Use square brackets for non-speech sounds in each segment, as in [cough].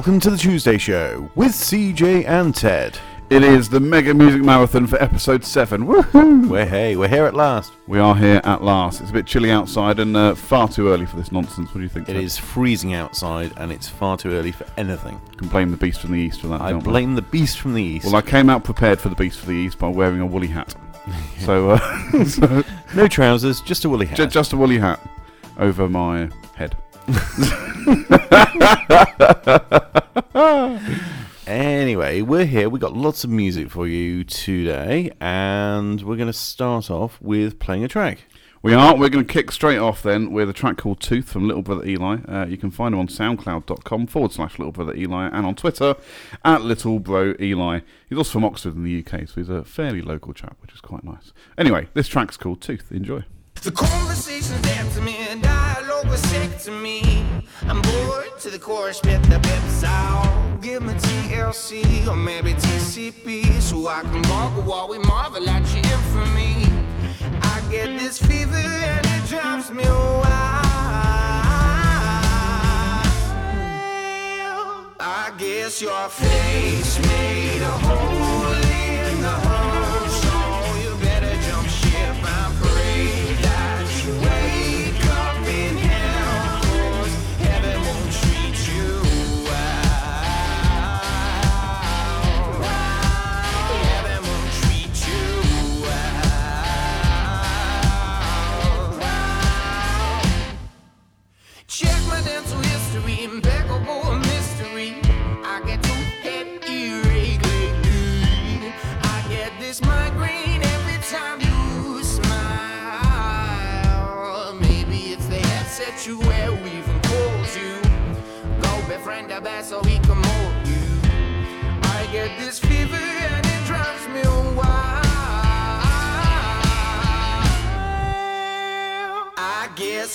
Welcome to the Tuesday Show with CJ and Ted. It is the Mega Music Marathon for episode 7. Woohoo! We're hey, we're here at last. We are here at last. It's a bit chilly outside and uh, far too early for this nonsense. What do you think? It Ted? is freezing outside and it's far too early for anything. You can blame the beast from the east for that. I we? blame the beast from the east. Well, I came out prepared for the beast from the east by wearing a woolly hat. so, uh, [laughs] so no trousers, just a woolly hat. ju- just a woolly hat over my. Anyway, we're here. We've got lots of music for you today, and we're going to start off with playing a track. We are. We're going to kick straight off then with a track called Tooth from Little Brother Eli. Uh, you can find him on soundcloud.com forward slash Little Brother Eli and on Twitter at Little Bro Eli. He's also from Oxford in the UK, so he's a fairly local chap, which is quite nice. Anyway, this track's called Tooth. Enjoy. The conversation's dead to me, and dialogue was sick to me. I'm bored to the core, spit the pips out. Give me TLC or maybe TCP, so I can walk while we marvel at your infamy. I get this fever and it drives me wild. I guess your face made a hole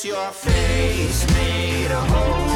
your face made a hole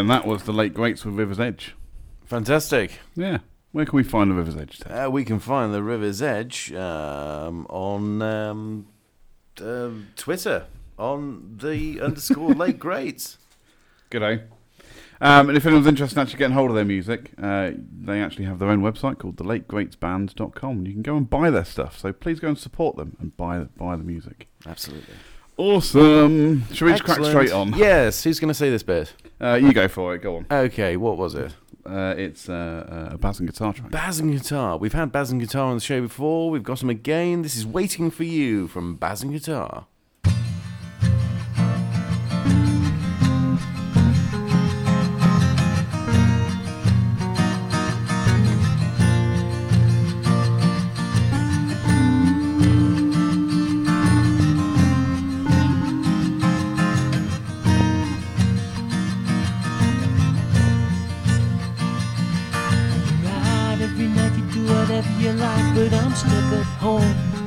then that was the late greats with River's Edge. Fantastic. Yeah. Where can we find the River's Edge? Uh, we can find the River's Edge um, on um, uh, Twitter on the [laughs] underscore late greats. G'day. Um, and if anyone's interested in actually getting hold of their music, uh, they actually have their own website called thelategreatsband.com. You can go and buy their stuff. So please go and support them and buy buy the music. Absolutely. Awesome. Should we just crack straight on? Yes. Who's going to say this bit? Uh, you go for it. Go on. Okay, what was it? Uh, it's uh, uh a Baz and guitar track. Baz and guitar. We've had Baz and guitar on the show before. We've got him again. This is waiting for you from Baz and guitar. home.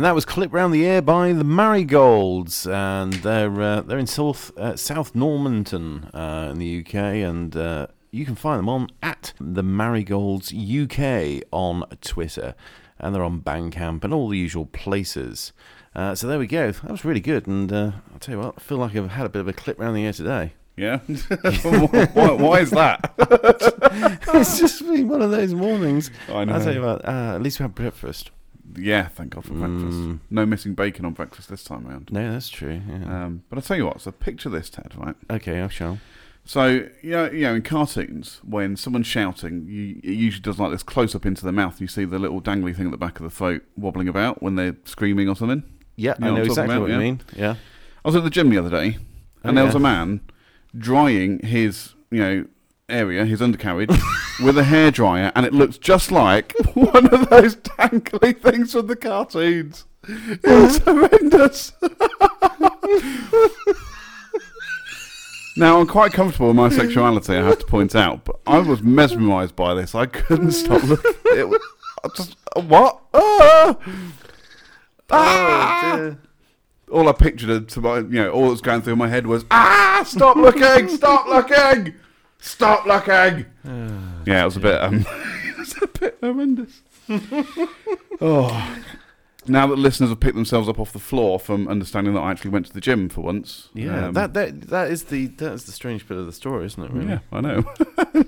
And that was Clip Round the Air by the Marigolds, and they're uh, they're in South uh, South Normanton uh, in the UK, and uh, you can find them on at the Marigolds UK on Twitter, and they're on Bandcamp and all the usual places. Uh, so there we go. That was really good, and uh, I'll tell you what, I feel like I've had a bit of a clip round the air today. Yeah. [laughs] why, why is that? [laughs] it's just been one of those mornings. I know. I'll tell you what, uh, at least we had breakfast. Yeah, thank God for breakfast. Mm. No missing bacon on breakfast this time around. No, that's true. Yeah. Um, but I tell you what, so picture this, Ted, right? okay, I shall. So you know, you know, in cartoons, when someone's shouting, you, it usually does like this close up into the mouth. You see the little dangly thing at the back of the throat wobbling about when they're screaming or something. Yeah, You know I what know I'm exactly what you mean. Yeah. I was at the gym the other day, and Oh, there was yeah. a man drying his, you know, area, his undercarriage, [laughs] with a hairdryer, and it looks just like [laughs] one of those dangly things from the cartoons. It was horrendous. now I'm quite comfortable with my sexuality, I have to point out, but I was mesmerised by this. I couldn't stop looking. It was I just what? Ah! Ah! dear. all I pictured to my, you know, all that's going through my head was, ah, stop looking, stop looking, stop looking. yeah, it was a bit, um, [laughs] it was a bit horrendous. [laughs] oh, now that listeners have picked themselves up off the floor from understanding that I actually went to the gym for once. Yeah, um, that that that is the that is the strange bit of the story, isn't it? Really? yeah, I know. [laughs]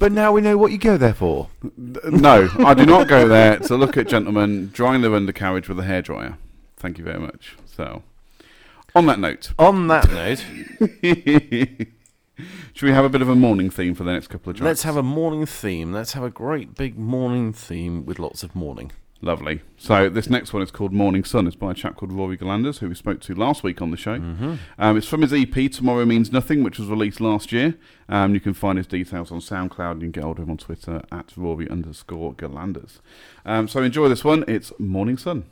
But now we know what you go there for. no, I do not go there to look at gentlemen drying their undercarriage with a hairdryer. Thank you very much. So, on that note, On that note, should we have a bit of a morning theme for the next couple of tracks? let's have a morning theme. Let's have a great big morning theme with lots of morning. Lovely. So this next one is called Morning Sun. It's by a chap called Rory Galanders, who we spoke to last week on the show. Um, it's from his EP Tomorrow Means Nothing, which was released last year. Um, you can find his details on SoundCloud and you can get hold of him on Twitter at Rory underscore Galanders. Um, so enjoy this one. It's Morning Sun.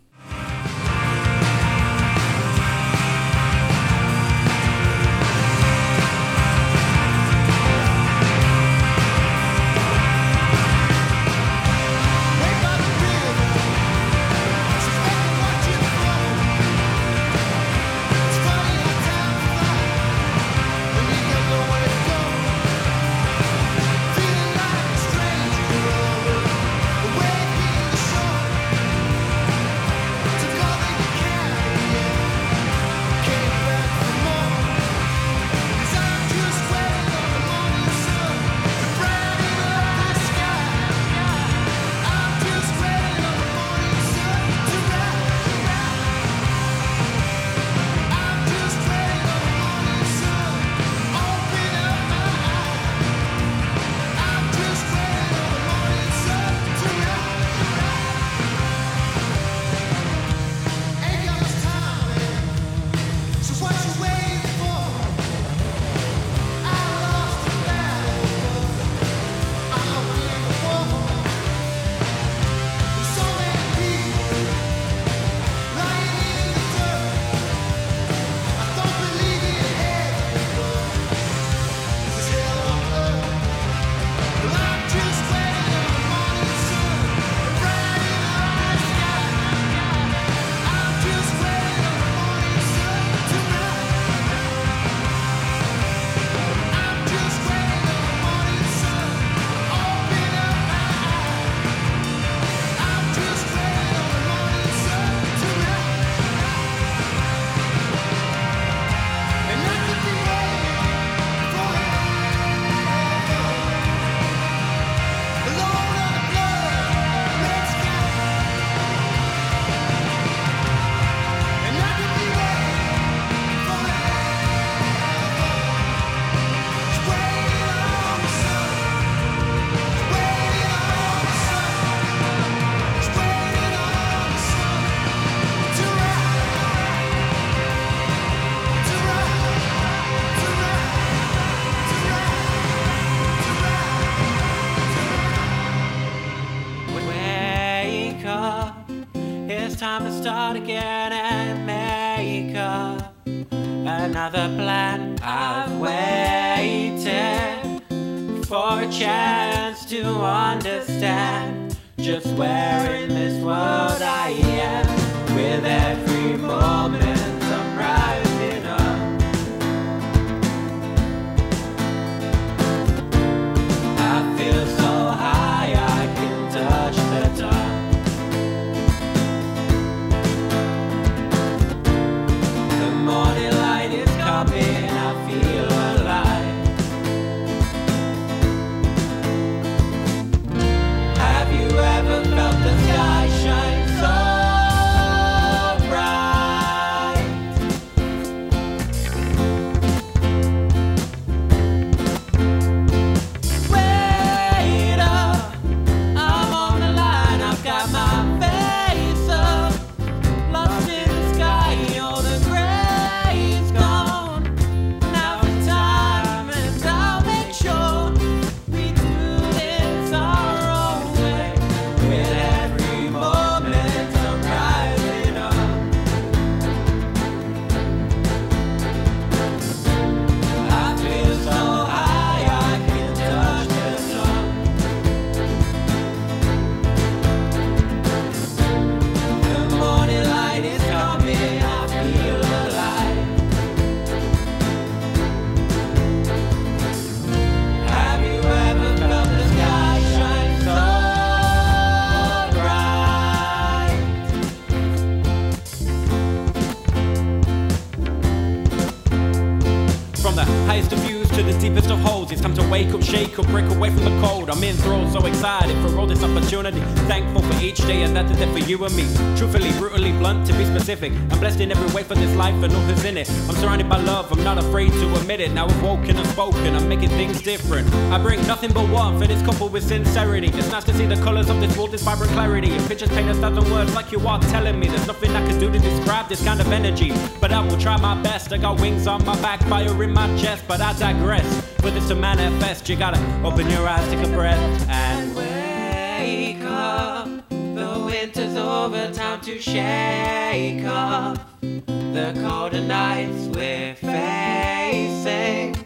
To wake up, shake up, break away from the cold. I'm enthralled, so excited for all this opportunity. Thankful for each day and that's there for you and me. Truthfully, brutally blunt to be specific. I'm blessed in every way for this life and all that's in it. I'm surrounded by love, I'm not afraid to admit it. Now I've woken and spoken, I'm making things different. I bring nothing but warmth and it's coupled with sincerity. It's nice to see the colors of this world, this vibrant clarity. If pictures paint a thousand words like you are telling me, there's nothing I can do to describe this kind of energy. But I will try my best. I got wings on my back, fire in my chest, but I digress. For this to manifest, you gotta open your eyes, take a breath, and wake up. The winter's over, time to shake off the colder nights we're facing.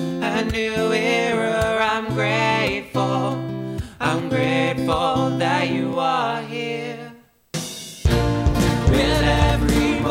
A new era, I'm grateful. I'm grateful that you are here. With every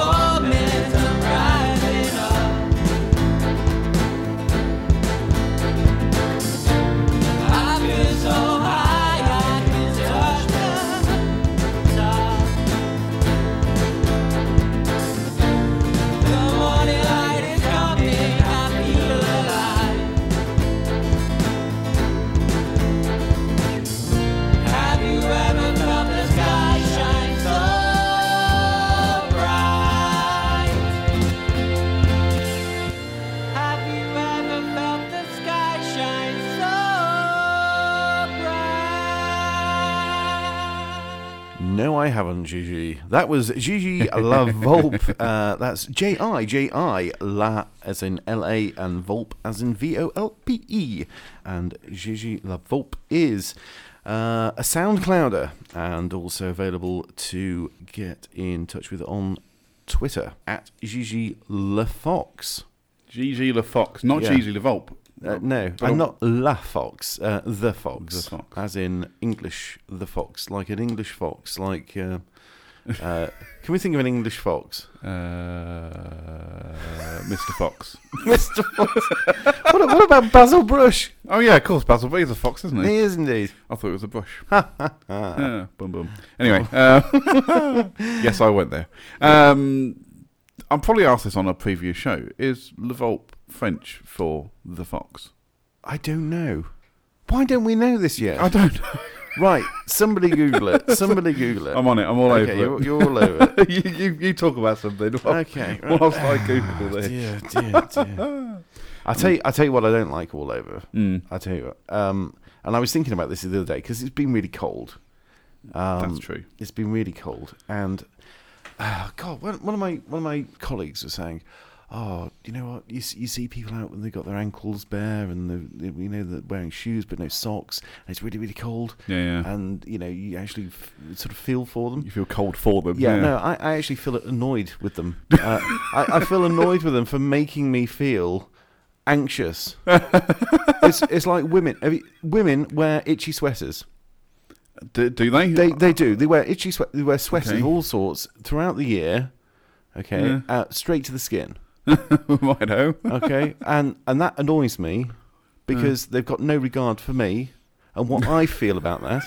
No, I haven't, Gigi. That was Gigi La Volpe. [laughs] Uh, that's J I J I La as in L A and Volpe as in V O L P E. And Gigi La Volpe is uh, a SoundClouder and also available to get in touch with on Twitter at Gigi La Fox. Gigi Le Fox, not Yeah. Gigi Le Volpe. Uh, no, and not La Fox, uh, the Fox. The Fox. As in English, the Fox, like an English fox. Like, uh, [laughs] uh, can we think of an English fox? Uh, [laughs] Mr. Fox. [laughs] Mr. Fox. what, what about Basil Brush? Oh yeah, of course, Basil. But he's a fox, isn't he? He is indeed. I thought it was a brush. yeah, boom, boom. Anyway, uh, yes, I went there. Um, I'm probably asked this on a previous show. Is Le Volpe French for the fox? I don't know. Why don't we know this yet? I don't know. [laughs] right, somebody Google it. Somebody Google it. I'm on it. I'm all okay, over you're, it. you're all over it. [laughs] you, you, you talk about something. while- Okay. [laughs] Whilst I Google this. Dear, dear, dear. I tell you, I tell you what I don't like all over. Mm, I tell you what. Um, and I was thinking about this the other day because it's been really cold. Um, that's true. It's been really cold, and uh, God, one, one of my one of my colleagues was saying, "Oh, you know what? You, you see people out when they got their ankles bare, and the, you know they're wearing shoes but no socks, and it's really really cold, Yeah, yeah. and you know you actually f- sort of feel for them." You feel cold for them. Yeah, no, I, I actually feel annoyed with them. [laughs] Uh, I, I feel annoyed with them for making me feel anxious. [laughs] it's it's like women. You, women wear itchy sweaters. Do, do they? They they do. They wear itchy sweat. They wear sweaters Okay. of all sorts throughout the year. Okay, Yeah. uh, straight to the skin. [laughs] Righto. Okay, and and that annoys me because mm. they've got no regard for me and what I [laughs] feel about that,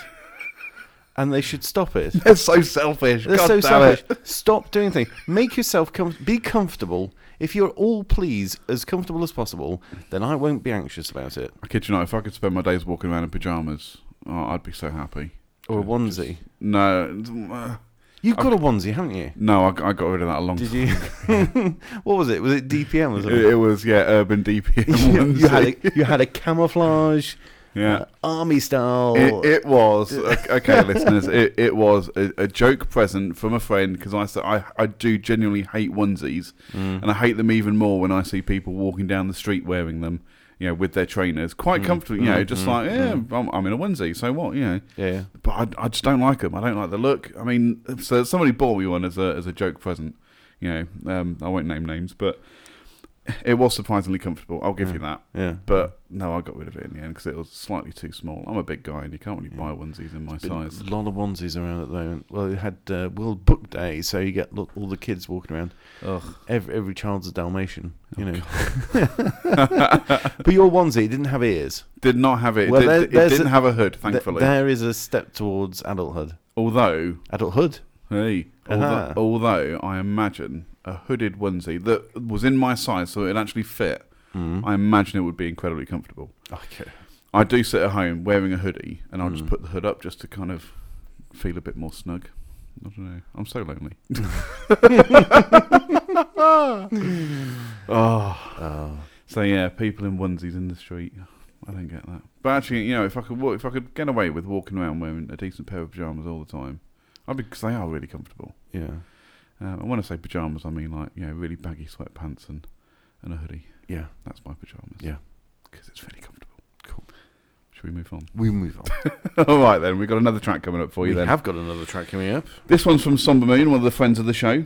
and they should stop it. They're so selfish. They're God so damn selfish. it. Stop doing things. Make yourself com- be comfortable. If you're all please as comfortable as possible, then I won't be anxious about it. I kid you not, if I could spend my days walking around in pajamas, oh, I'd be so happy. Or a onesie. No, You've got a onesie, haven't you? no, I, I got rid of that a long Did time. you? [laughs] what was it? Was it DPM or It, something? it was yeah, urban DPM. [laughs] you, had a, you had a camouflage, yeah. uh, army style. It, it was [laughs] okay, okay, listeners. It, it was a, a joke present from a friend because I said I, I do genuinely hate onesies, Mm. and I hate them even more when I see people walking down the street wearing them. You know, with their trainers, quite mm. comfortable. You know, just mm-hmm. like yeah, mm. I'm, I'm in a onesie, so what? You know, yeah. but I, I just don't like them. I don't like the look. I mean, so somebody bought me one as a as a joke present. You know, um, I won't name names, but it was surprisingly comfortable. I'll give you that. Yeah. But no, I got rid of it in the end because it was slightly too small. I'm a big guy, and you can't really buy onesies in my size. A lot of onesies around at the moment. Well, it had uh, World Book Day, so you get lo- all the kids walking around. Ugh. Every, every child's a Dalmatian, you Oh, know. [laughs] but your onesie didn't have ears. Did not have it. It, Well, there- it there's didn't a- have a hood, thankfully. there is a step towards adulthood. although, Adulthood. hey, Aha. although, although I imagine a hooded onesie that was in my size, so it actually fit. Mm. I imagine it would be incredibly comfortable. Okay. I do sit at home wearing a hoodie, and I'll just Mm. put the hood up just to kind of feel a bit more snug. I don't know. I'm so lonely. oh. [laughs] Oh. So yeah, people in onesies in the street. I don't get that. But actually, you know, if I could walk, if I could get away with walking around wearing a decent pair of pajamas all the time, I'd be because they are really comfortable. Yeah. Um, and when I say pajamas, I mean like you know really baggy sweatpants and and a hoodie. Yeah. That's my pajamas. Yeah. because it's really comfortable. Cool. Should we move on? We move on. [laughs] all right then. We've got another track coming up for you. Then. We then have got another track coming up. This one's from Somber Moon, one of the friends of the show.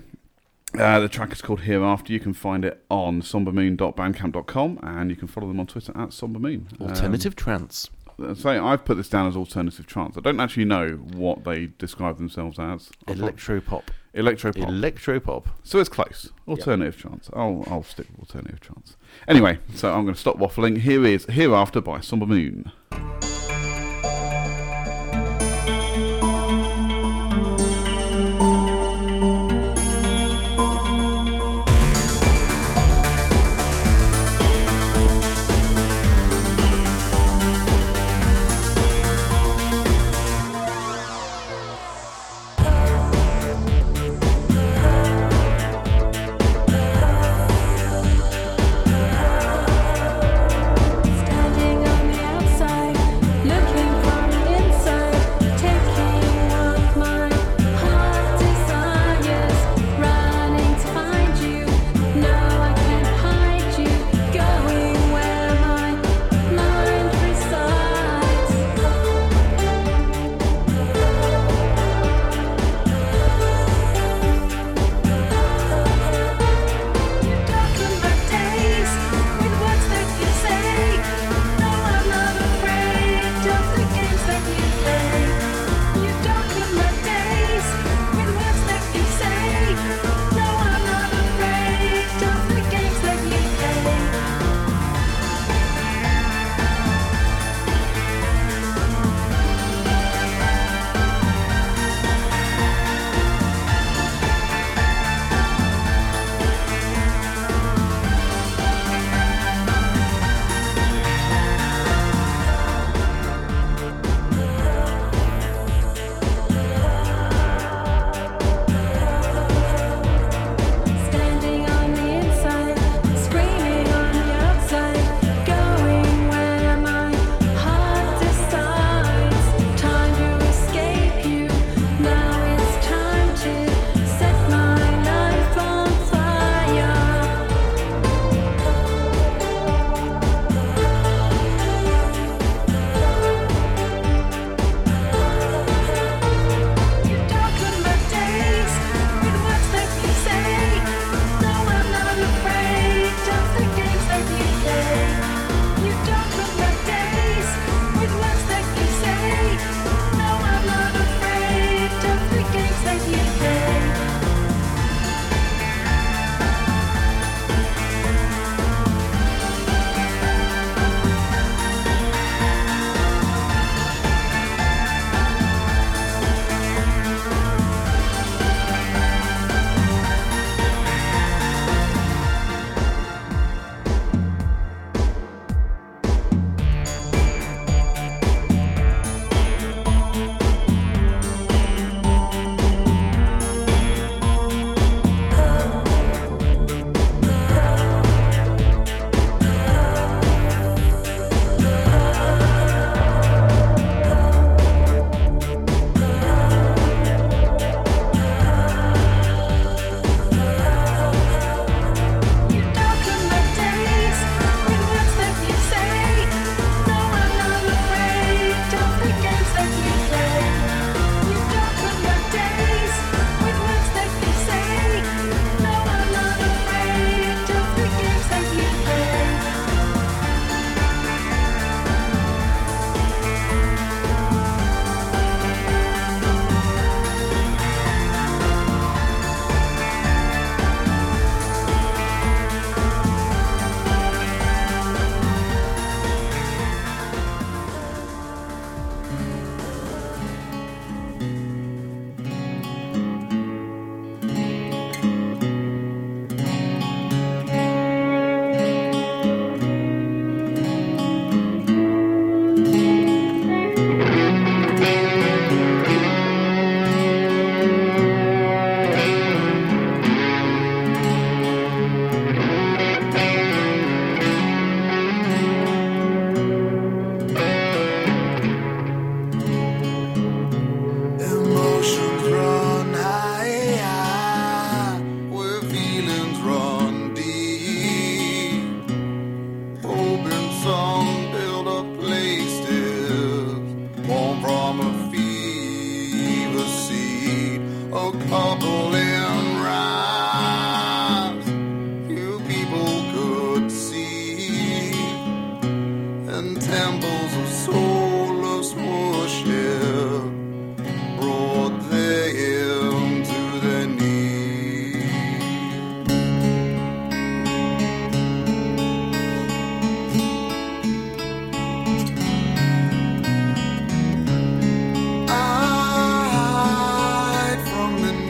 Uh, the track is called Hereafter. You can find it on sombermoon.bandcamp.com and you can follow them on Twitter at sombermoon. Alternative trance. Um, say I've put this down as alternative trance. I don't actually know what they describe themselves as. Electro pop. Electro pop. So it's close. Alternative chance. I'll I'll stick with alternative chance. Anyway, so I'm going to stop waffling. Here is Hereafter by Somber Moon.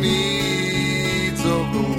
needs of the world.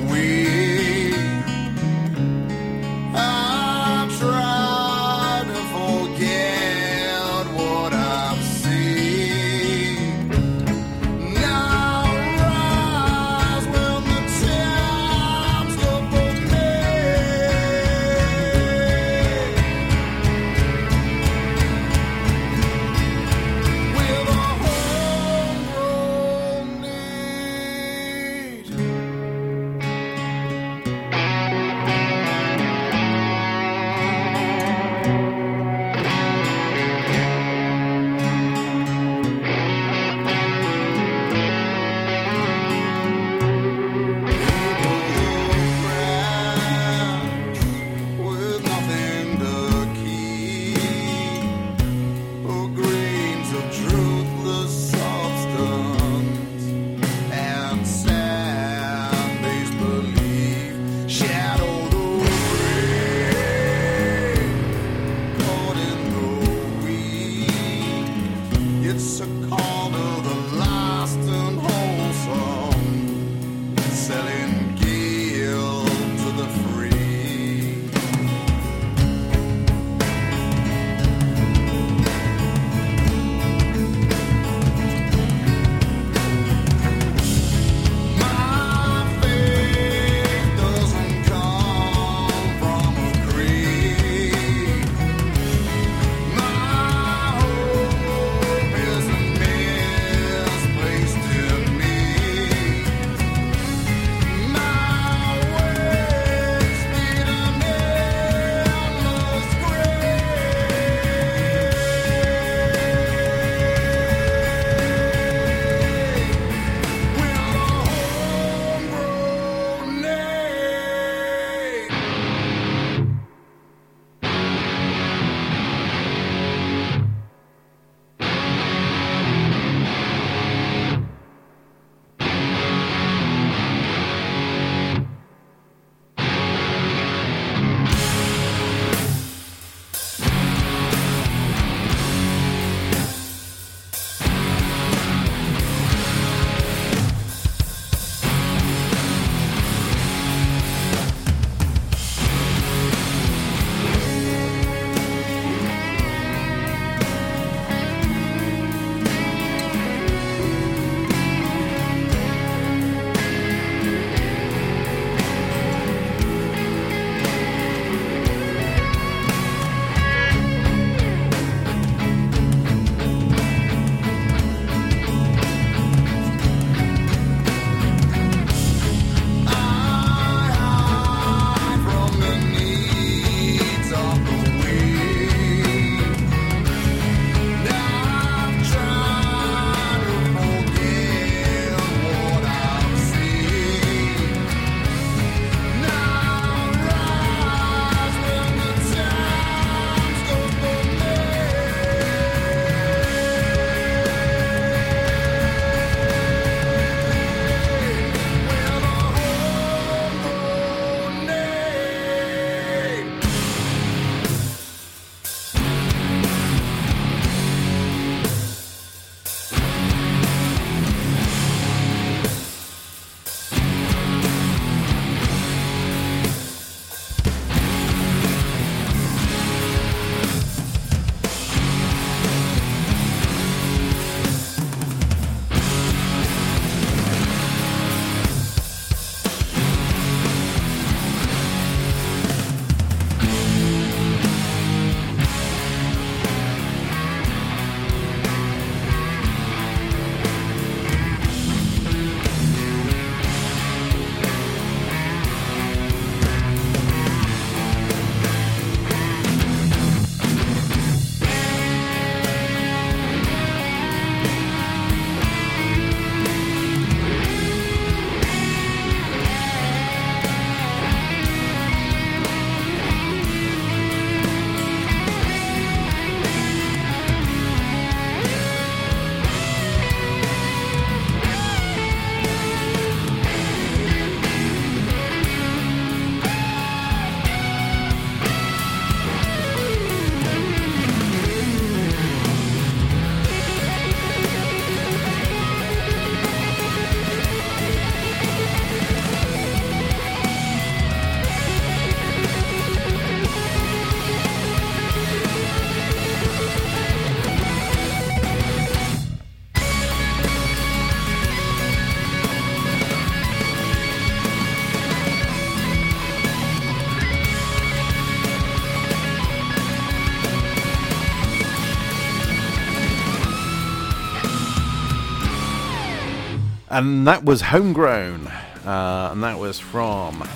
And that was Homegrown. Uh, and that was from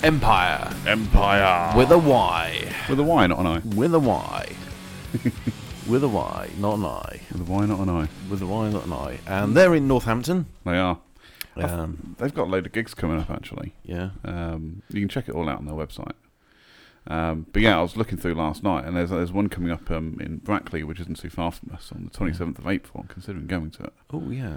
Empyre Empyre. with a Y. With a Y, not an I. With a Y. [laughs] with a Y, not an I. With a Y, not an I. With a Y, not an I. And they're in Northampton. They are. Um, They've got a load of gigs coming up, actually. yeah. Um, you can check it all out on their website. Um, but yeah, I was looking through last night, and there's there's one coming up um, in Brackley, which isn't too far from us, on the 27th of April. I'm considering going to it. Oh, yeah.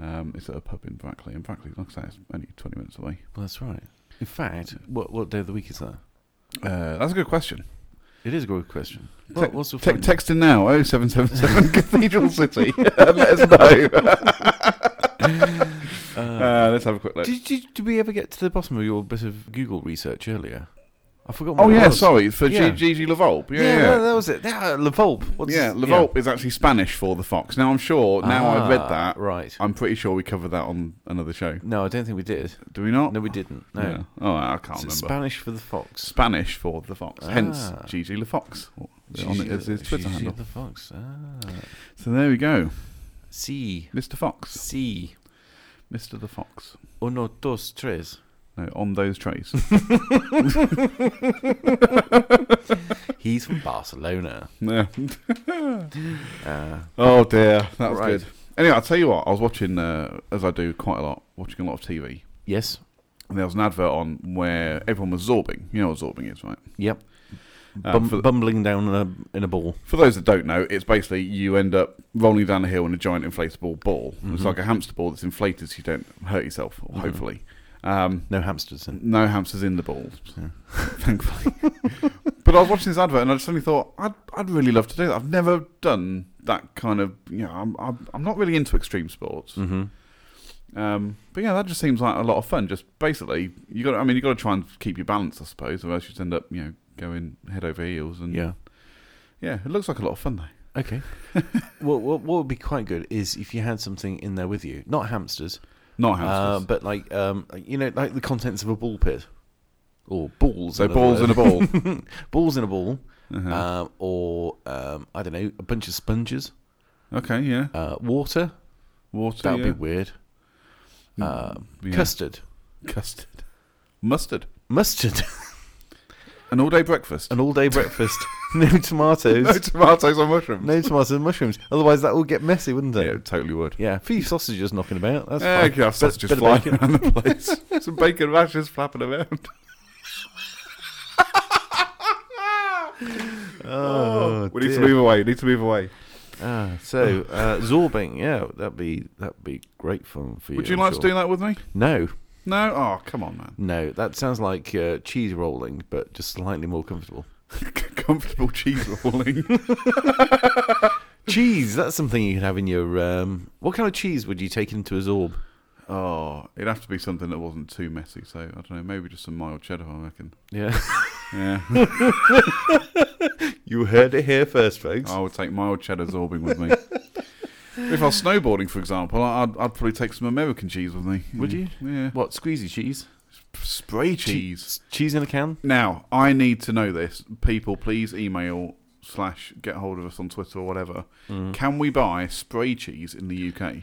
Um, it's at a pub in Brackley, and Brackley, like I say, it's only 20 minutes away. Well, that's right. In fact, what what day of the week is that? Uh, that's a good question. It is a good question. What, what's the Te- text in now 0777 [laughs] Cathedral City. [laughs] let us know. [laughs] uh, let's have a quick look. Did, did, did we ever get to the bottom of your bit of Google research earlier? I forgot. Oh yeah, sorry for Yeah. Gigi Lavolpe. Yeah, Yeah, yeah. That, that was it. Yeah, Le Volpe. What's yeah, Lavolpe is actually Spanish for the fox. Now I'm sure. Now I've read Ah, that. Right. I'm pretty sure we covered that on another show. No, I don't think we did. Do we not? No, we didn't. No. Yeah. Oh, I can't remember. Spanish for the fox. Spanish for the fox. Hence Ah. Gigi LaFox. On his Twitter Gigi handle. the fox. Ah. So there we go, C. Mr. Fox, C. Mr. the Fox. Uno, dos, tres. No, on those trays. [laughs] [laughs] He's from Barcelona. yeah. [laughs] Uh, Oh dear, that was Right. good. Anyway, I'll tell you what. I was watching, uh, as I do quite a lot, watching a lot of TV. yes. And there was an advert on where everyone was zorbing. You know what zorbing is, right? Yep. Um, Bum- bumbling down in a, in a ball. for those that don't know, it's basically you end up rolling down a hill in a giant inflatable ball. Mm-hmm. It's like a hamster ball that's inflated so you don't hurt yourself, or hopefully. Um, No hamsters. In. no hamsters in the balls, [laughs] thankfully. [laughs] but I was watching this advert and I suddenly thought, I'd, I'd really love to do that. I've never done that kind of, you know, I'm, I'm, I'm not really into extreme sports. Mm-hmm. Um, but yeah, that just seems like a lot of fun. Just basically, you got. I mean, you got to try and keep your balance, I suppose, or else you just end up, you know, going head over heels. And Yeah. yeah, it looks like a lot of fun though. Okay. [laughs] what, what what would be quite good is if you had something in there with you, not hamsters, Not uh, but like um, you know, like the contents of a ball pit, or balls. so balls in a ball. [laughs] balls in a ball, Uh-huh. um, or um, I don't know, a bunch of sponges, okay, yeah. uh, water. Water. That would yeah. be weird. Uh, yeah. Custard, Custard. Mustard. mustard, [laughs] An all day breakfast. an all-day breakfast. [laughs] no tomatoes. no tomatoes or mushrooms. No tomatoes and mushrooms. Otherwise, that would get messy, wouldn't it? Yeah, it totally would. Yeah, a few sausages knocking about. That's Yeah, fine. you have sausages bit flying bacon. around the [laughs] place. Some bacon rashers flapping around. [laughs] Oh, we need to move away. We need to move away. Ah, so uh, zorbing, yeah, that'd be that'd be great fun for you. Would you I'm like sure. to do that with me? No, No? Oh, come on, man. no, that sounds like uh, cheese rolling, but just slightly more comfortable. [laughs] Comfortable cheese rolling. [laughs] cheese, that's something you can have in your. Um, what kind of cheese would you take into a zorb? oh, it'd have to be something that wasn't too messy. So, I don't know, maybe just some mild cheddar, I reckon. Yeah, [laughs] Yeah. you heard it here first, folks. I would take mild cheddar zorbing with me. If I was snowboarding, for example, I'd, I'd probably take some American cheese with me. Would you? Yeah. What squeezy cheese? Spray cheese. Cheese in a can? Now, I need to know this. People, please email slash get hold of us on Twitter or whatever. Mm. Can we buy spray cheese in the UK?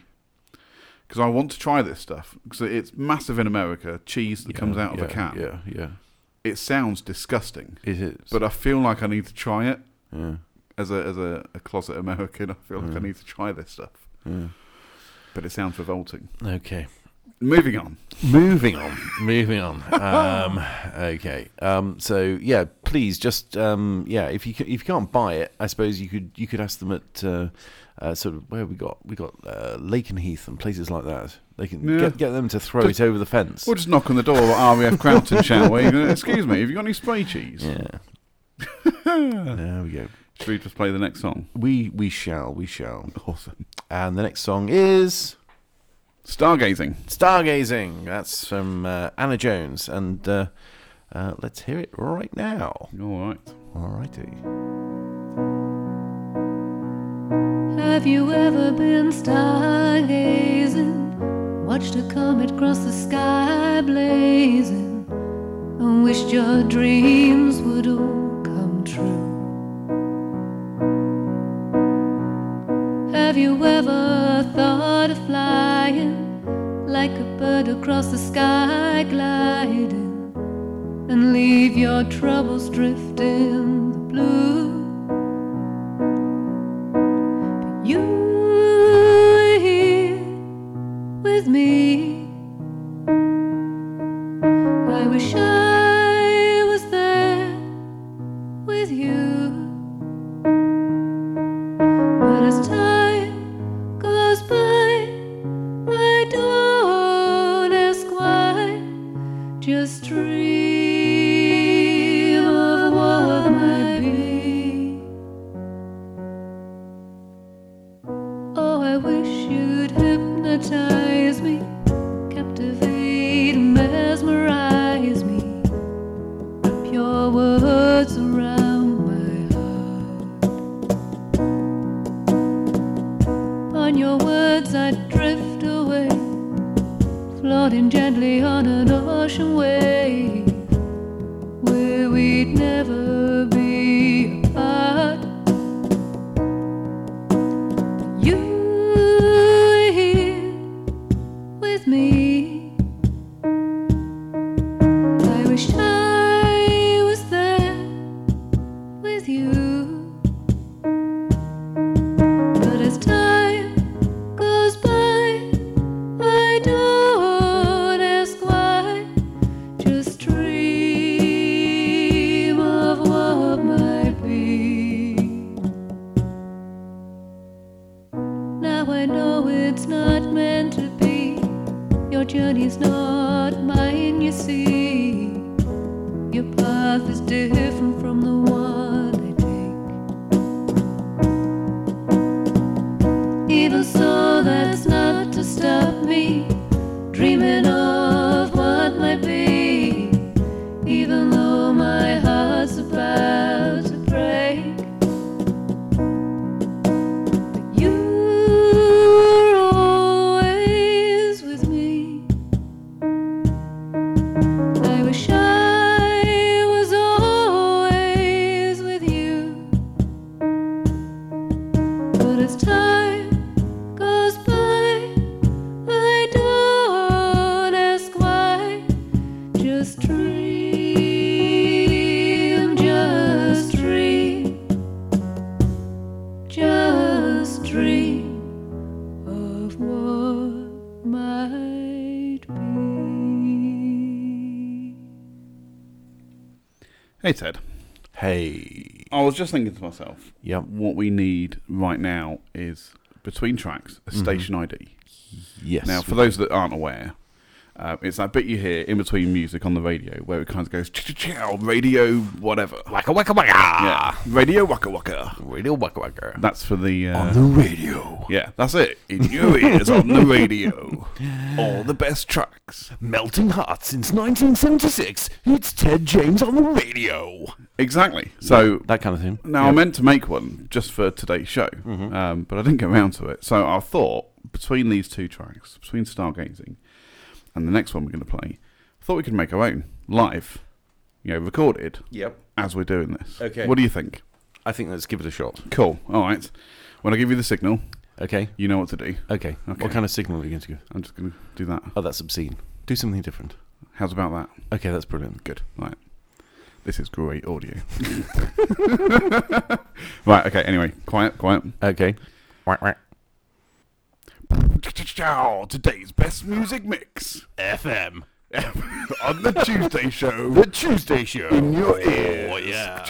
Because I want to try this stuff. Because it's massive in America. Cheese that comes out of a can. Yeah, yeah. It sounds disgusting, It is. but I feel like I need to try it. yeah, As a as a, a closet American, [laughs] I feel like I Mm. need to try this stuff. But it sounds revolting. Okay. Moving on. Moving on. Moving on. [laughs] Um, okay. Um, so yeah, please just um, yeah. If you ca- if you can't buy it, I suppose you could you could ask them at uh, uh, sort of where we got we got uh, Lakenheath and places like that. They can Yeah. get get them to throw it over the fence. We'll just knock on the door of RAF Croughton, shall we? [laughs] Excuse me, have you got any spray cheese? Yeah. there we go. Should we just play the next song? We we shall we shall. Awesome. And the next song is Stargazing. Stargazing. That's from uh, Anna Jones, and uh, uh, let's hear it right now. All right. All righty. Have you ever been stargazing? Watched a comet cross the sky blazing and wished your dreams would all come true? Have you ever thought of flying like a bird across the sky gliding and leave your troubles drifting in the blue? But You were here with me. I wish I now is between tracks a mm-hmm. station ID. Yes. Now, for those that aren't aware, uh, it's that bit you hear in between music on the radio where it kind of goes chow radio whatever. Waka waka waka. Yeah, radio waka waka. Radio waka waka. That's for the. Uh, On the radio. yeah, that's it. In your ears on the radio, all the best tracks. Melting Heart since 1976. It's Ted James on the radio. Exactly. So That kind of thing. Now I meant to make one just for today's show, um, but I didn't get around to it. So I thought between these two tracks, between Stargazing and the next one we're going to play, I thought we could make our own live, you know, recorded Yep. as we're doing this. Okay. What do you think? I think let's give it a shot. Cool. All right. When I give you the signal, Okay. you know what to do. Okay. Okay. What kind of signal are you going to give? I'm just going to do that. Oh, that's obscene. Do something different. How's about that? Okay, that's brilliant. Good. Right. This is great audio. [laughs] right. Okay. Anyway, quiet. Quiet. Okay. Whack, whack. Today's best music mix. FM. [laughs] on the Tuesday show. The Tuesday Show. in your ears. Oh, yeah.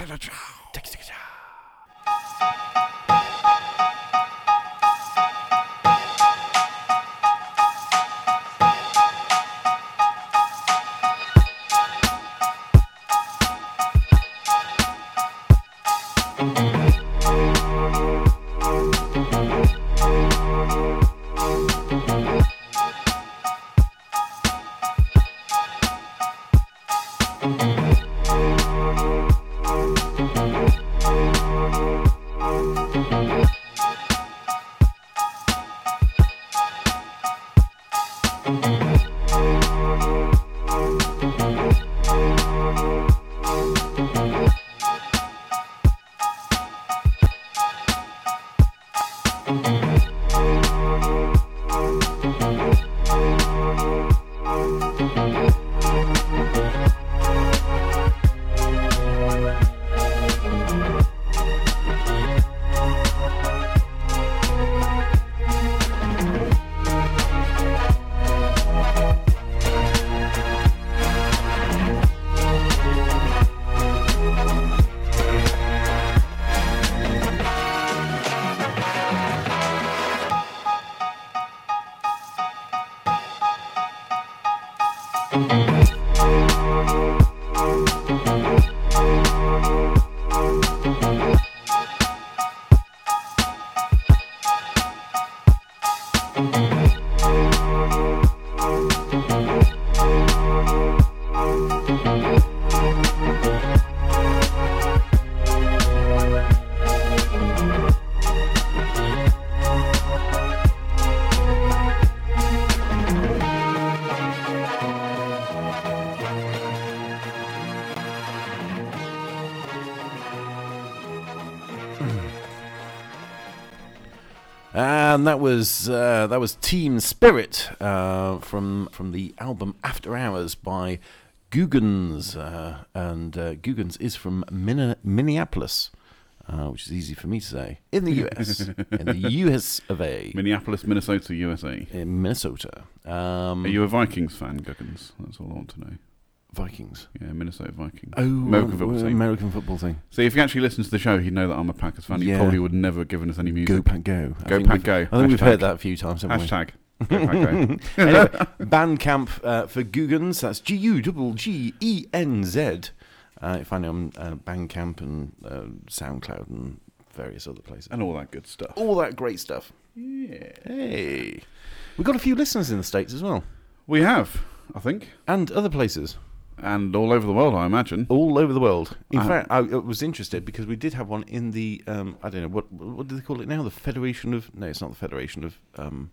That was uh, that was Team Spirit uh, from from the album After Hours by Guggenz, uh, and uh, Guggenz is from Min- Minneapolis, uh, which is easy for me to say in the US, in the [laughs] US of A, Minneapolis, Minnesota, USA. in Minnesota. Um, Are you a Vikings fan, Guggenz? That's all I want to know. Vikings? Yeah, Minnesota Vikings. Oh, American football team. American football thing. See, if you actually listen to the show, he'd know that I'm a Packers fan. You Yeah. probably would never have given us any music. Go Pack Go. I Go Pack Go. I think we've heard that a few times, haven't we? Hashtag. [laughs] Go Pack Go. anyway, [laughs] Bandcamp uh, for Guggenz. That's G U double G E N Z. Uh, you find it on uh, Bandcamp and uh, SoundCloud and various other places. and all that good stuff. All that great stuff. Yeah. Hey, We've got a few listeners in the states as well, We have, I think. and other places And all over the world, I imagine. all over the world. In Uh-huh. fact, I, was interested because we did have one in the um, I don't know what what do they call it now? The Federation of no, it's not the Federation of um,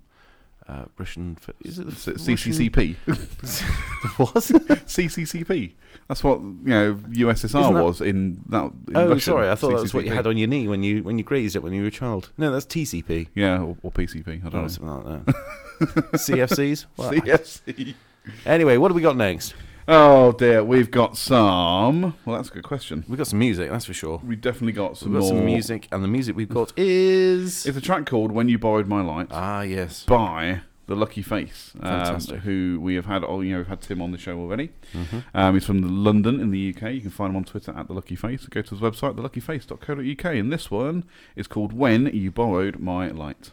uh, Russian. Is it the C- CCCP. [laughs] What? CCCP. That's what you know USSR was in that. In Oh, Russian, sorry. I thought that was what you had on your knee when you when you grazed it when you were a child. No, that's TCP. Yeah, or, or PCP. I Oh, don't know. something like that. CFCs. Well, I- CFC. Anyway, what do we got next? Oh dear, we've got some. Well, that's a good question. We've got some music, that's for sure. We definitely got some We've got more some music, and the music we've got is It's a track called "When You Borrowed My Light" ah yes, by the Lucky Face, um, Fantastic. who we have had. Oh, you know, we've had Tim on the show already. Mm-hmm. Um, he's from London in the UK. You can find him on Twitter at the Lucky Face. Go to his website, theluckyface.co.uk, and this one is called "When You Borrowed My Light."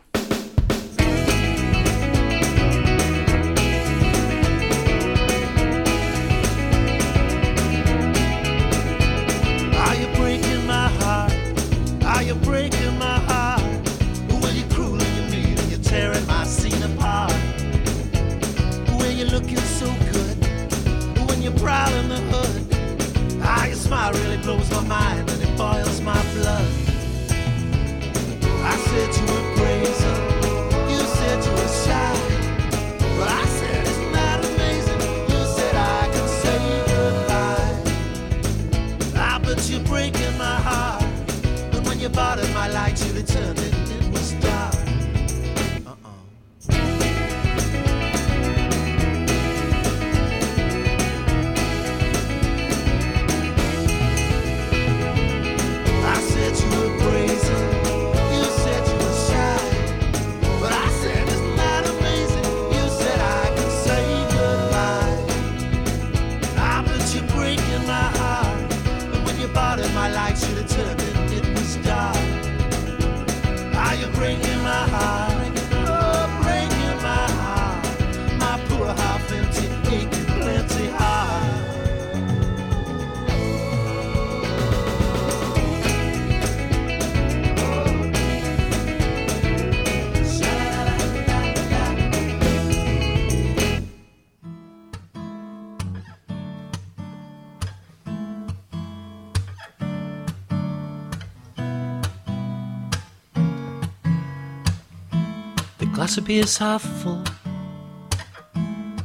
Of beer's half full,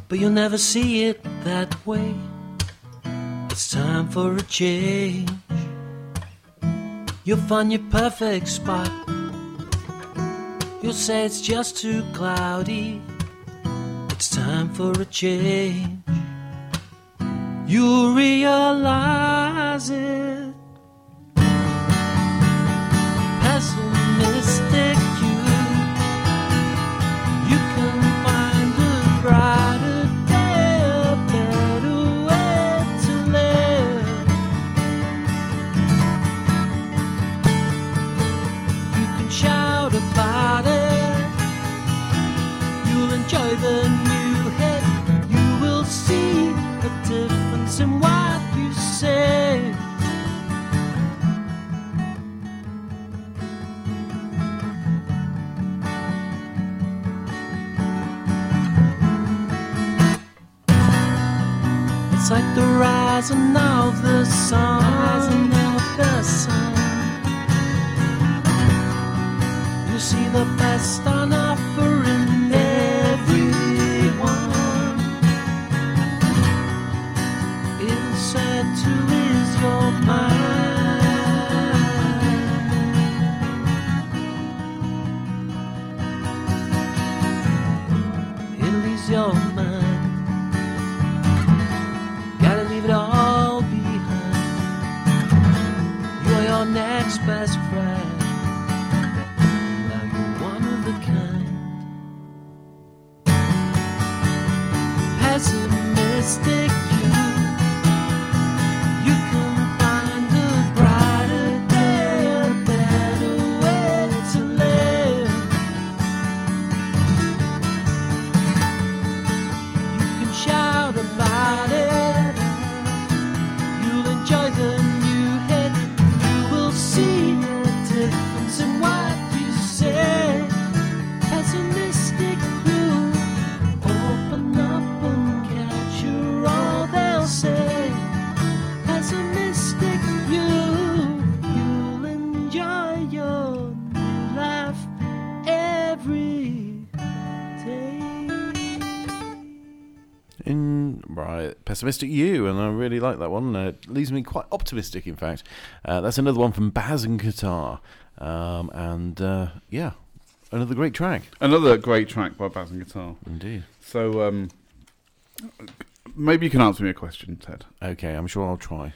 but you'll never see it that way. It's time for a change. You'll find your perfect spot. You'll say it's just too cloudy. It's time for a change. You'll realize it. Rising of the sun. Rising of the sun. You see the best on offer pessimistic you, and I really like that one. Uh, it leaves me quite optimistic, in fact. Uh, that's another one from Baz and Guitar, um, and uh, yeah, another great track Another great track by Baz and Guitar. indeed. So um, maybe you can answer me a question, Ted. Okay, I'm sure I'll try.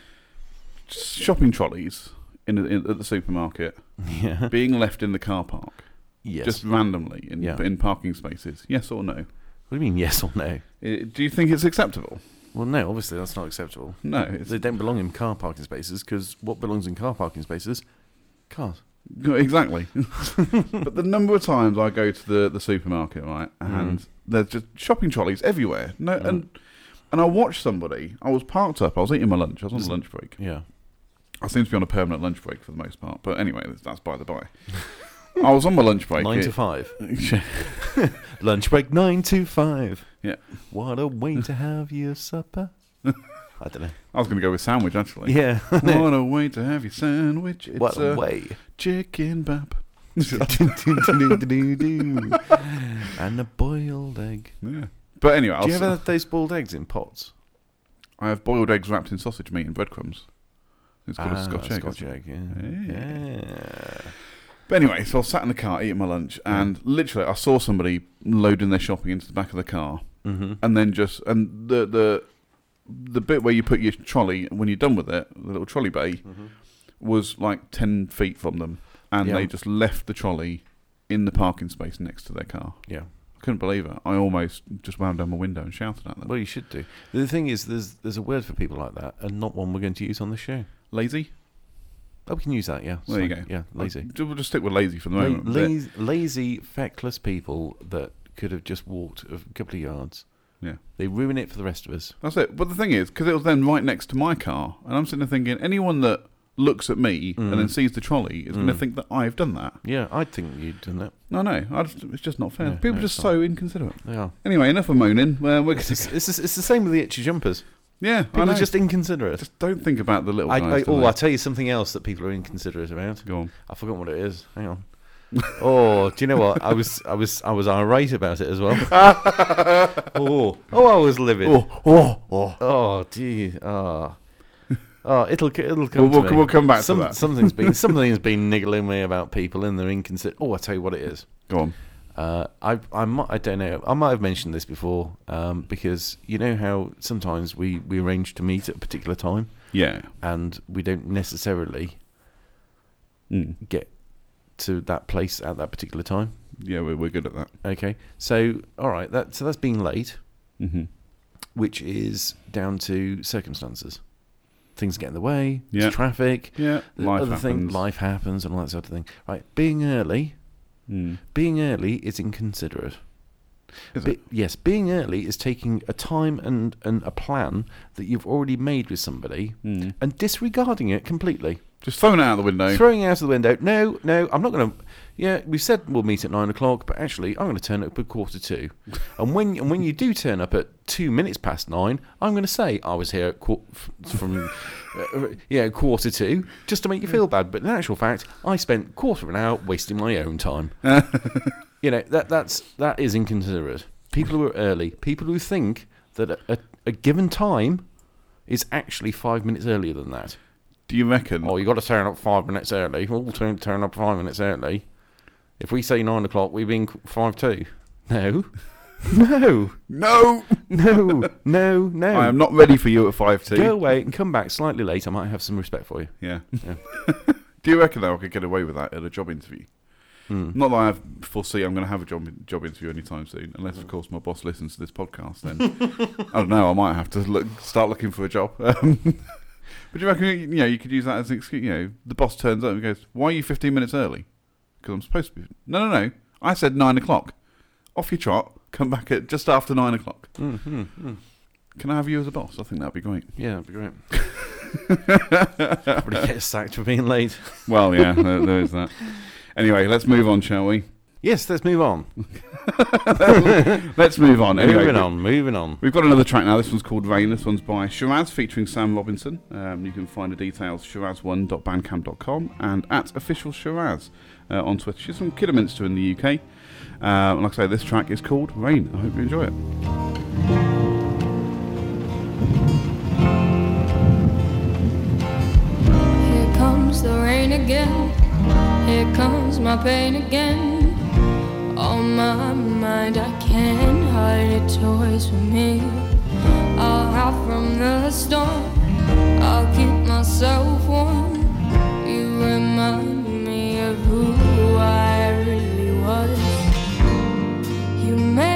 Shopping trolleys in, in at the supermarket [laughs] Yeah. being left in the car park Yes. just randomly in Yeah. in parking spaces. Yes or no? what do you mean, yes or no? I- Do you think it's acceptable? Well, no, obviously that's not acceptable. No. It's, They don't belong in car parking spaces because what belongs in car parking spaces? Cars. No, Exactly. [laughs] but the number of times I go to the, the supermarket, right, mm. and there's just shopping trolleys everywhere. No, mm. and and I watched somebody. I was parked up. I was eating my lunch. I was on a lunch break. Yeah. I seem to be on a permanent lunch break for the most part. But anyway, that's, that's by the by. [laughs] I was on my lunch break. Nine to five. [laughs] Lunch break nine to five. Yeah, What a way to have your supper. [laughs] I don't know. I was going to go with sandwich actually. Yeah. [laughs] What a way to have your sandwich. It's what a way. chicken bap. [laughs] and a boiled egg. yeah. But anyway, Do you was, ever have those boiled eggs in pots? I have boiled eggs wrapped in sausage meat and breadcrumbs. It's called Ah, a Scotch egg. Scotch egg, yeah. Yeah. yeah. But anyway, so I was sat in the car eating my lunch, and literally I saw somebody loading their shopping into the back of the car, Mm-hmm. and then just and the the the bit where you put your trolley when you're done with it, the little trolley bay, was like ten feet from them, and Yeah. they just left the trolley in the parking space next to their car. Yeah. I couldn't believe it. I almost just wound down my window and shouted at them. Well, you should do. The thing is, there's there's a word for people like that, and not one we're going to use on the show. Lazy? Oh, we can use that. Yeah. Well, there you go. Yeah, lazy. We'll just stick with lazy for the moment. Lazy, lazy, feckless people that could have just walked a couple of yards. Yeah. They ruin it for the rest of us. That's it. But the thing is, because it was then right next to my car, and I'm sitting there thinking, anyone that looks at me and then sees the trolley is going to Mm. think that I've done that. Yeah, I'd think you'd done that. No, no, I just, it's just not fair. No, People no, are just so inconsiderate. They are. Anyway, enough of moaning. Uh, we're It's, [laughs] it's, it's, it's the same with the itchy jumpers. yeah, People are just inconsiderate. just don't think about the little I, guys. I, oh? I'll tell you something else that people are inconsiderate about. Go on. I forgot what it is. Hang on. [laughs] oh, do you know what? I was, I was, I was irate about it as well. [laughs] oh, oh, I was livid. Oh, Oh, oh, oh. gee, oh, oh, it'll, it'll come. We'll- we'll- me. we'll come back to that. Something's been, [laughs] something's been niggling me about people and their inconsiderate. Oh, I tell you what it is. Go on. Uh, I, I, might, I don't know. I might have mentioned this before um, because you know how sometimes we, we arrange to meet at a particular time Yeah. and we don't necessarily Mm. get to that place at that particular time. Yeah, we're, we're good at that. Okay, so all right, that so that's being late, hmm which is down to circumstances. Things get in the way. Yeah. Traffic. Yeah, the life other thing, life happens, and all that sort of thing. Right, being early. Mm. Being early is inconsiderate. Is Be- yes, being early is taking a time and, and a plan that you've already made with somebody Mm. and disregarding it completely. Just throwing it out the window. Throwing it out of the window. No, no, I'm not going to. Yeah, we said we'll meet at nine o'clock, but actually, I'm going to turn up at quarter two. [laughs] and when and when you do turn up at two minutes past nine, I'm going to say I was here at qu- from uh, yeah quarter two, just to make you feel bad. But in actual fact, I spent quarter of an hour wasting my own time. [laughs] you know that that's that is inconsiderate. People who are early, people who think that a, a, a given time is actually five minutes earlier than that. Do you reckon? Oh, you got to turn up five minutes early. We'll turn turn up five minutes early. If we say nine o'clock, we've been five two. No, [laughs] No, No, no, no, no. I am not ready for you at five two. Go away and come back slightly late. I might have some respect for you. Yeah. Yeah. [laughs] Do you reckon though I could get away with that at a job interview? Hmm. Not that I have foresee I'm going to have a job job interview anytime soon, unless of course my boss listens to this podcast. Then [laughs] I don't know. I might have to look, start looking for a job. Um, but do you reckon you know you could use that as an excuse? You know, the boss turns up and goes, "Why are you 15 minutes early?" Because I'm supposed to be. No, no, no. I said nine o'clock. Off your trot. Come back at just after nine o'clock. Mm-hmm. Can I have you as a boss? I think that'd be great. Yeah, that'd be great. [laughs] Probably get sacked for being late. Well, yeah, there, there is that. Anyway, let's move on, shall we? Yes, let's move on. [laughs] Let's move on. Anyway, moving on, moving on. We've got another track now. This one's called Rain. This one's by Shiraz featuring Sam Robinson. Um, you can find the details shiraz1.bandcamp.com and at official Shiraz uh, on Twitter. She's from Kidderminster in the UK. Uh, like I say, this track is called Rain. I hope you enjoy it. Here comes the rain again. Here comes my pain again. On my mind, I can't hide it toys from me. I'll hide from the storm. I'll keep myself warm. You remind me of who I really was. You make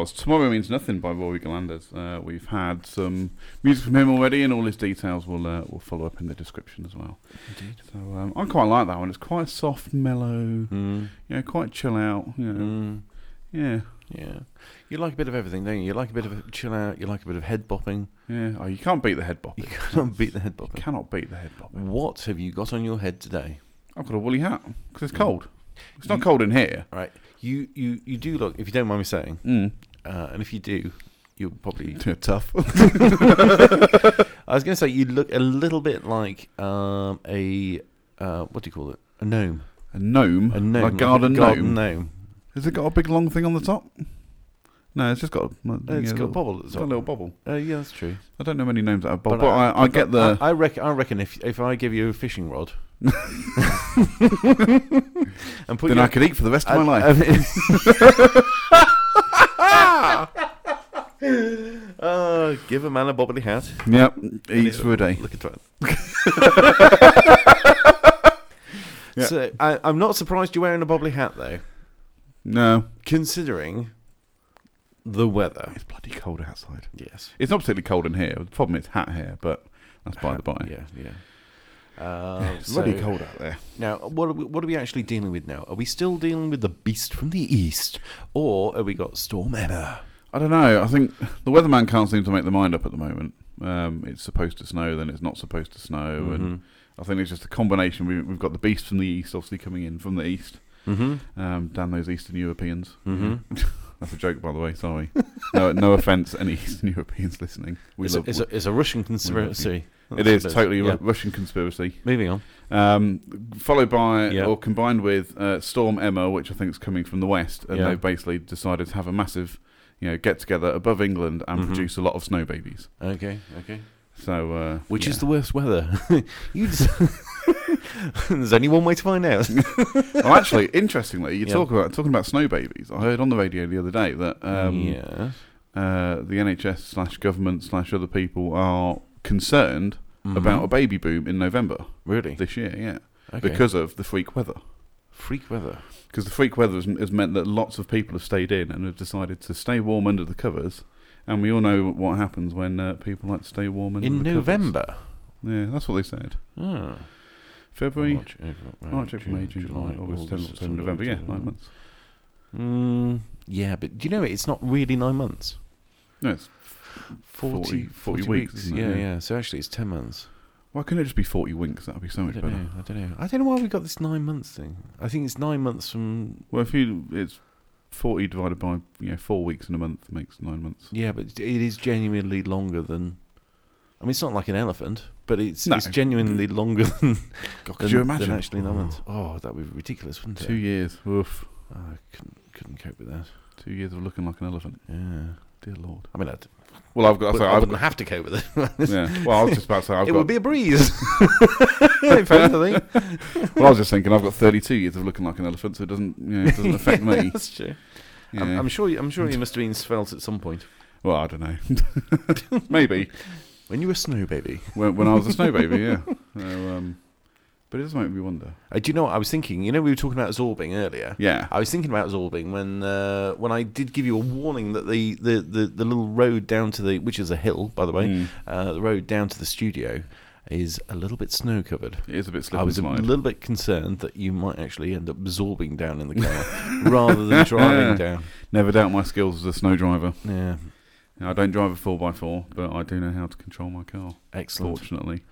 was Tomorrow Means Nothing by Rory Galanders. Uh, we've had some music from him already, and all his details will uh, will follow up in the description as well. Indeed. So um, I quite like that one. It's quite soft, mellow, Mm. you know, quite chill out. You know, Mm. yeah, Yeah. You like a bit of everything, don't you? You like a bit of chill out, you like a bit of head bopping. yeah. Oh, you can't beat the head bop. You can't beat the head bopping. Cannot beat the head bop. What have you got on your head today? I've got a woolly hat because it's cold. It's not cold in here. Right. You, you, you do look, if you don't mind me saying, Mm. Uh, and if you do, you'll probably. [laughs] Tough. [laughs] I was going to say, you look a little bit like um, a. Uh, what do you call it? A gnome. a gnome. A gnome. Like a garden, garden gnome. gnome. Has it got a big long thing on the top? No, it's just got. A, It's got a bobble the It's got a little bobble. Uh, yeah, that's true. I don't know many names that have bobble, But but, I, I, I've get the. I, I reckon. I reckon if if I give you a fishing rod, [laughs] and put then your, I could eat for the rest of my I- life. I- uh, give a man a bobbly hat. yep, eats for a day. Look at that. [laughs] Yeah. So I, I'm not surprised you're wearing a bobbly hat, though, No, considering the weather. it's bloody cold outside. Yes. It's not particularly cold in here. The problem is hat here, but that's by the by. Yeah, yeah. Uh, It's bloody so- cold out there. Now, what are, we, what are we actually dealing with now? Are we still dealing with the beast from the east, or have we got Storm Emma? I don't know. I think the weatherman can't seem to make their mind up at the moment. Um, it's supposed to snow, then it's not supposed to snow, Mm-hmm. and I think it's just a combination. We, we've got the beast from the east, obviously coming in from the east. Mm-hmm. Um, damn those Eastern Europeans. Mhm. [laughs] That's a joke, by the way. Sorry. no, no offense, to any Eastern Europeans listening. We It's, a, it's, a, it's a Russian conspiracy. It is totally a Yeah. Russian conspiracy. Moving on. Um, followed by Yeah. or combined with uh, Storm Emma, which I think is coming from the west, and Yeah. they've basically decided to have a massive, you know, get together above England and Mhm. produce a lot of snow babies. Okay, okay. So, uh, Which is the worst weather? [laughs] you just [laughs] There's only one way to find out. [laughs] well, actually, interestingly, you talk about talking about snow babies. I heard on the radio the other day that um, yeah. uh, the NHS slash government slash other people are concerned Mhm. about a baby boom in November Really? this year. Yeah, Okay. because of the freak weather. freak weather. Because the freak weather has, has meant that lots of people have stayed in and have decided to stay warm under the covers. And we all know what happens when uh, people like to stay warm under In the covers. In November. Yeah, that's what they said. Oh. February, March, April, May, March, April, May, June, July, August, September, October, November. Yeah, nine months. Mm, yeah, but do you know it? It's not really nine months. No, it's 40, 40 40 weeks, isn't? Yeah, Yeah. yeah. So actually, it's 10 months. why couldn't it just be forty winks? That would be so much don't better. know. I don't know. I don't know why we got this nine months thing. I think it's nine months from. Well, if you it's forty divided by you know four weeks in a month makes nine months. Yeah, but it is genuinely longer than. I mean, it's not like an elephant, but it's No. it's genuinely [laughs] longer than, God, than, could you imagine? than actually nine months. Oh, oh that would be ridiculous, wouldn't it? Two years. Oof. Oh, I couldn't couldn't cope with that. Two years of looking like an elephant. Yeah. Dear Lord. I mean, I'd, Well, I've got. but sorry, I I've wouldn't have to cope with it. [laughs] yeah. Well, I was just about to say I've it got. would be a breeze. [laughs] if anything. well, I was just thinking I've got 32 years of looking like an elephant, so it doesn't, you know, it doesn't affect me. [laughs] That's true. Yeah. I'm, I'm sure. You, I'm sure you must have been svelte at some point. well, I don't know. Maybe. When you were a snow baby. when, when I was a snow baby. Yeah. So, um, but it does make me wonder. Uh, do you know what I was thinking? You know, we were talking about zorbing earlier. Yeah. I was thinking about zorbing when uh, when I did give you a warning that the, the, the, the little road down to the which is a hill by the way, Mm. uh, the road down to the studio is a little bit snow covered. It is a bit slip I was a little bit concerned that you might actually end up zorbing down in the car [laughs] rather than driving [laughs] down. Never doubt my skills as a snow driver. Yeah, Now, I don't drive a 4x4, but I do know how to control my car, excellent. fortunately.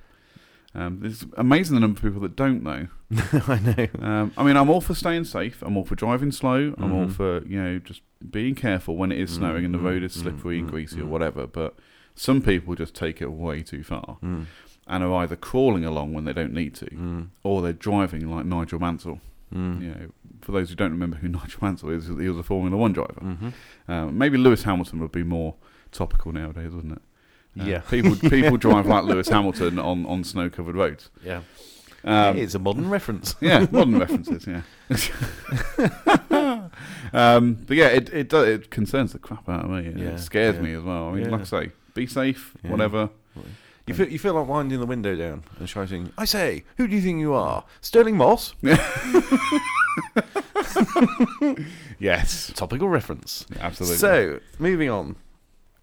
Um, it's amazing the number of people that don't know. [laughs] I know. Um, I mean, I'm all for staying safe. I'm all for driving slow. I'm all Mhm. for, you know, just being careful when it is snowing and the Mhm, road is slippery and mhm, greasy or mhm. whatever. But some people just take it way too far Mm, and are either crawling along when they don't need to mm, or they're driving like Nigel Mansell. mm, You know, for those who don't remember who [laughs] Nigel Mansell is, he was a Formula One driver. Um, maybe Lewis Hamilton would be more topical nowadays, wouldn't it? Uh, Yeah. people [laughs] people drive like Lewis Hamilton on, on snow covered roads. Yeah, Um, it's a modern reference. [laughs] yeah, modern references. Yeah. [laughs] um, but yeah, it it does, it concerns the crap out of me. and Yeah, it scares yeah. me as well. I mean, Yeah. like I say, be safe, Yeah. whatever. You feel you feel like winding the window down and shouting, "I say, who do you think you are, Stirling Moss?" Yes, Topical reference. absolutely. So, moving on.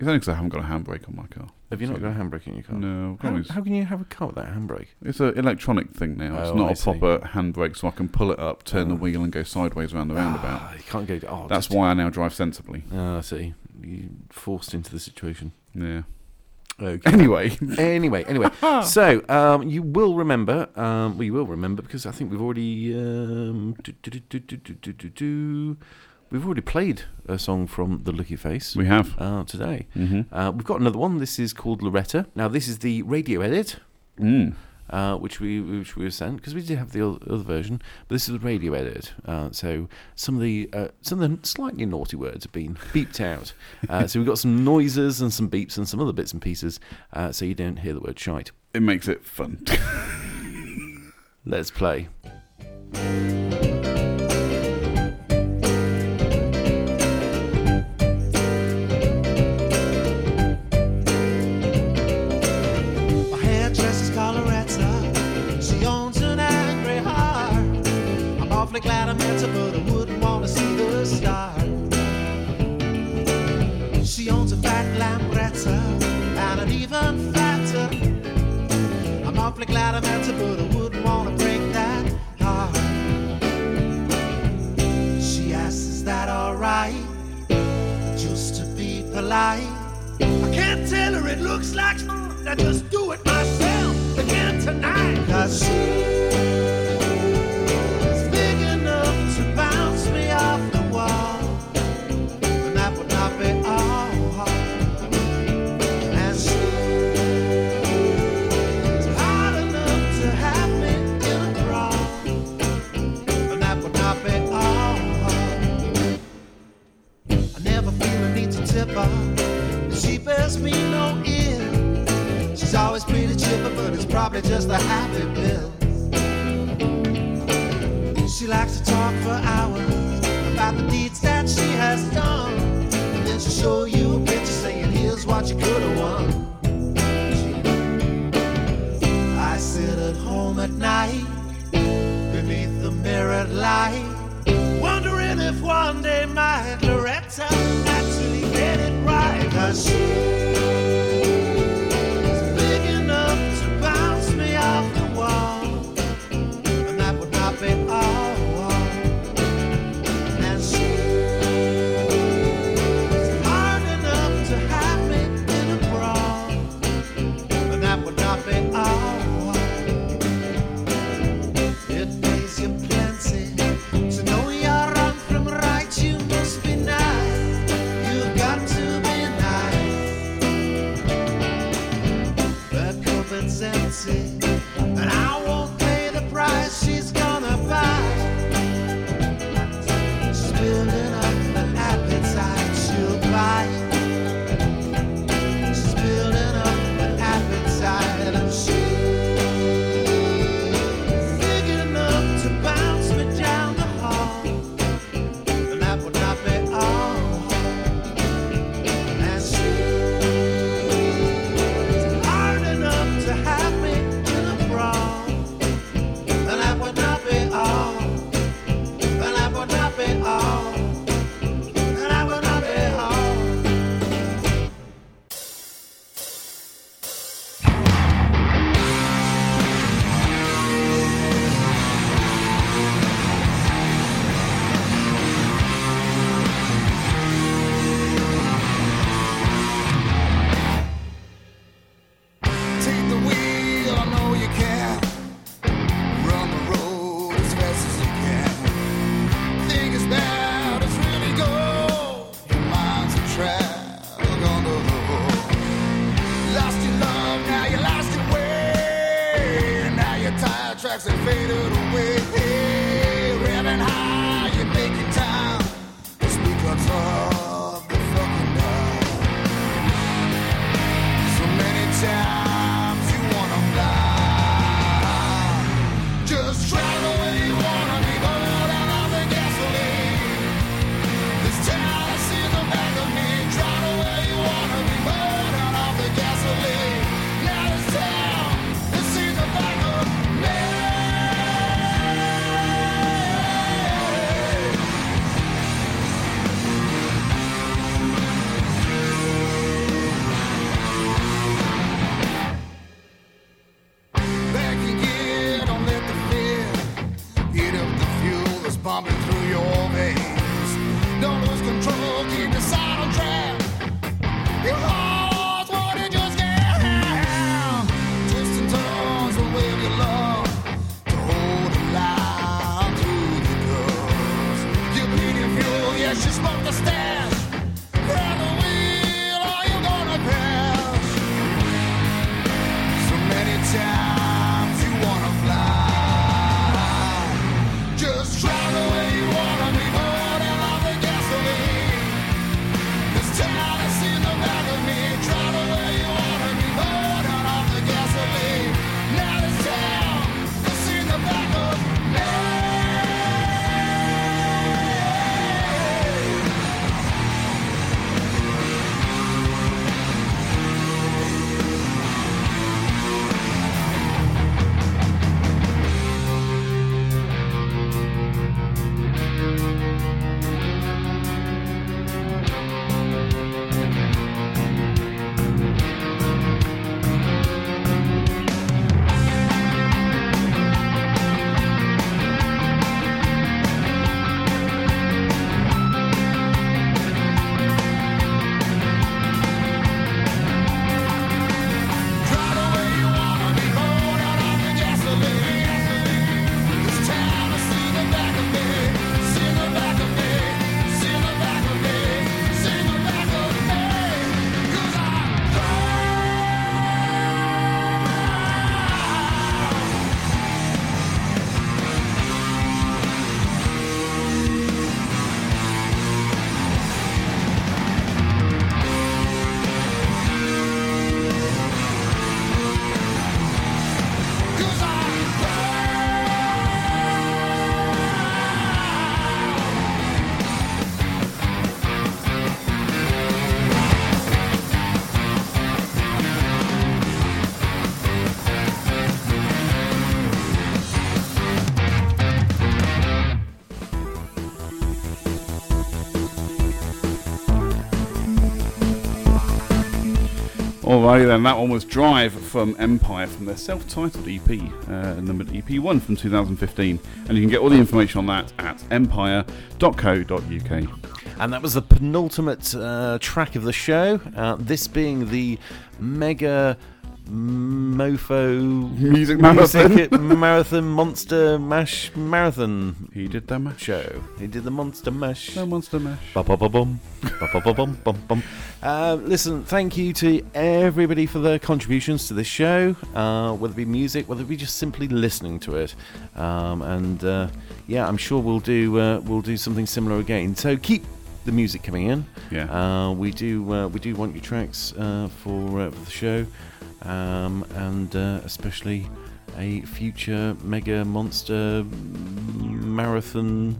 It's only because I haven't got a handbrake on my car. Have you not got a handbrake in your car? No, How, always- how can you have a car without a handbrake? It's an electronic thing now. It's Oh, not I a see. proper handbrake, so I can pull it up, turn the Oh. wheel, and go sideways around the roundabout. Ah, you can't go. Oh, That's just- why I now drive sensibly. Ah, I see. You forced into the situation. Yeah. Okay. Anyway, [laughs] anyway, anyway. [laughs] so um, you will remember. Um, well, you will remember because I think we've already um, do, do, do, do, do, do, do, do. We've already played a song from the Lucky Face we have. uh, today. hmm Uh, we've got another one. This is called Loretta. Now, this is the radio edit, Mm. uh, which we which we were sent because we did have the other version, but this is the radio edit. Uh, so some of the uh, some of the slightly naughty words have been beeped out. Uh, so we've got some noises and some beeps and some other bits and pieces, uh, so you don't hear the word shite. It makes it fun. [laughs] Let's play. Awfully glad I met her, but I wouldn't want to break that heart. She asks, Is that alright? Just to be polite. I can't tell her it looks like I just do it myself again tonight. Cause she's probably just a happy pill. She likes to talk for hours about the deeds that she has done. And then she'll show you a picture saying, here's what you could have won. I sit at home at night beneath the mirrored light. Wondering if one day my Loretta actually get it right. Cause she's Alrighty then, that one was Drive from Empyre from their self-titled EP, uh, numbered EP1 from 2015, and you can get all the information on that at empyre.co.uk. And that was the penultimate uh, track of the show. Uh, this being the mega mofo Music marathon. music marathon monster mash marathon He did that mash. show. He did the monster mash. No monster mash. Ba-ba-ba-bum. Ba-ba-ba-bum, bum, bum. Uh, listen, thank you to everybody for their contributions to this show, uh, whether it be music, whether it be just simply listening to it. Um, and uh, yeah, I'm sure we'll do uh, we'll do something similar again. So keep the music coming in. Yeah. Uh, we do uh, we do want your tracks uh, for, uh, for the show, um, and uh, especially a future mega monster marathon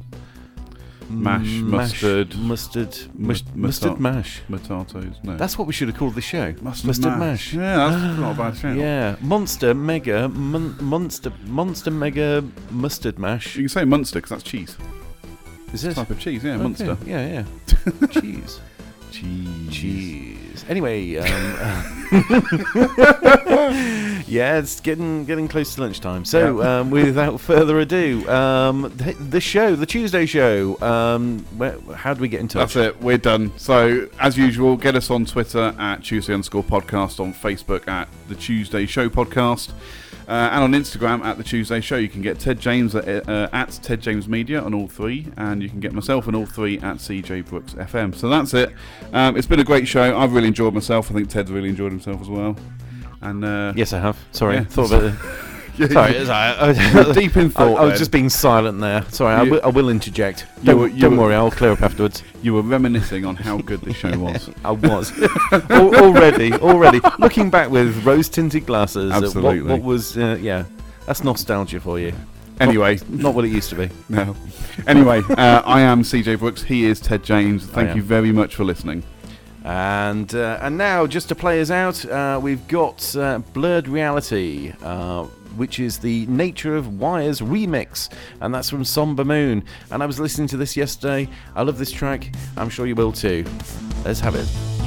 Mash, mustard, mustard, mu- mus- mustard musta- mash. Potatoes. No. That's what we should have called the show. mustard, mash. Yeah, that's not a bad [sighs] shout. Yeah, monster mega mon- monster monster mega mustard mash. You can say Munster because that's cheese. Is it? Type of cheese, yeah, Okay, Munster. Yeah, yeah. [laughs] Cheese. Cheese. Cheese. Anyway, um, [laughs] yeah, it's getting getting close to lunchtime. So, um, without further ado, um, the, the show, the Tuesday show. Um, where, how do we get in touch? That's it. We're done. So, as usual, get us on Twitter at Tuesday underscore podcast, on Facebook at the Tuesday Show podcast, uh, and on Instagram at the Tuesday Show. You can get Ted James at, uh, at Ted James Media on all three, and you can get myself on all three at CJ Brookes FM. So that's it. Um, it's been a great show. I've really enjoyed myself. I think Ted's really enjoyed himself as well. And uh, Yes, I have. Sorry, Yeah. thought about it. [laughs] [laughs] Sorry, I, [laughs] I, [laughs] deep in I, thought. I was then. just being silent there. Sorry, I You- will, I will interject. You Don't, were- you don't were- worry, I'll clear up afterwards. you were reminiscing on how good the show was. I was Al- already, already looking back with rose-tinted glasses. at Absolutely. What, what was? Uh, yeah, that's nostalgia for you. Anyway, Not what it used to be. no. Anyway, uh, I am CJ Brookes. He is Ted James. Thank am. you very much for listening. And uh, and now, just to play us out, uh, we've got uh, Blurred Reality, uh, which is the Nature of Wires remix, and that's from Somber Moon. And I was listening to this yesterday. I love this track. I'm sure you will too. Let's have it.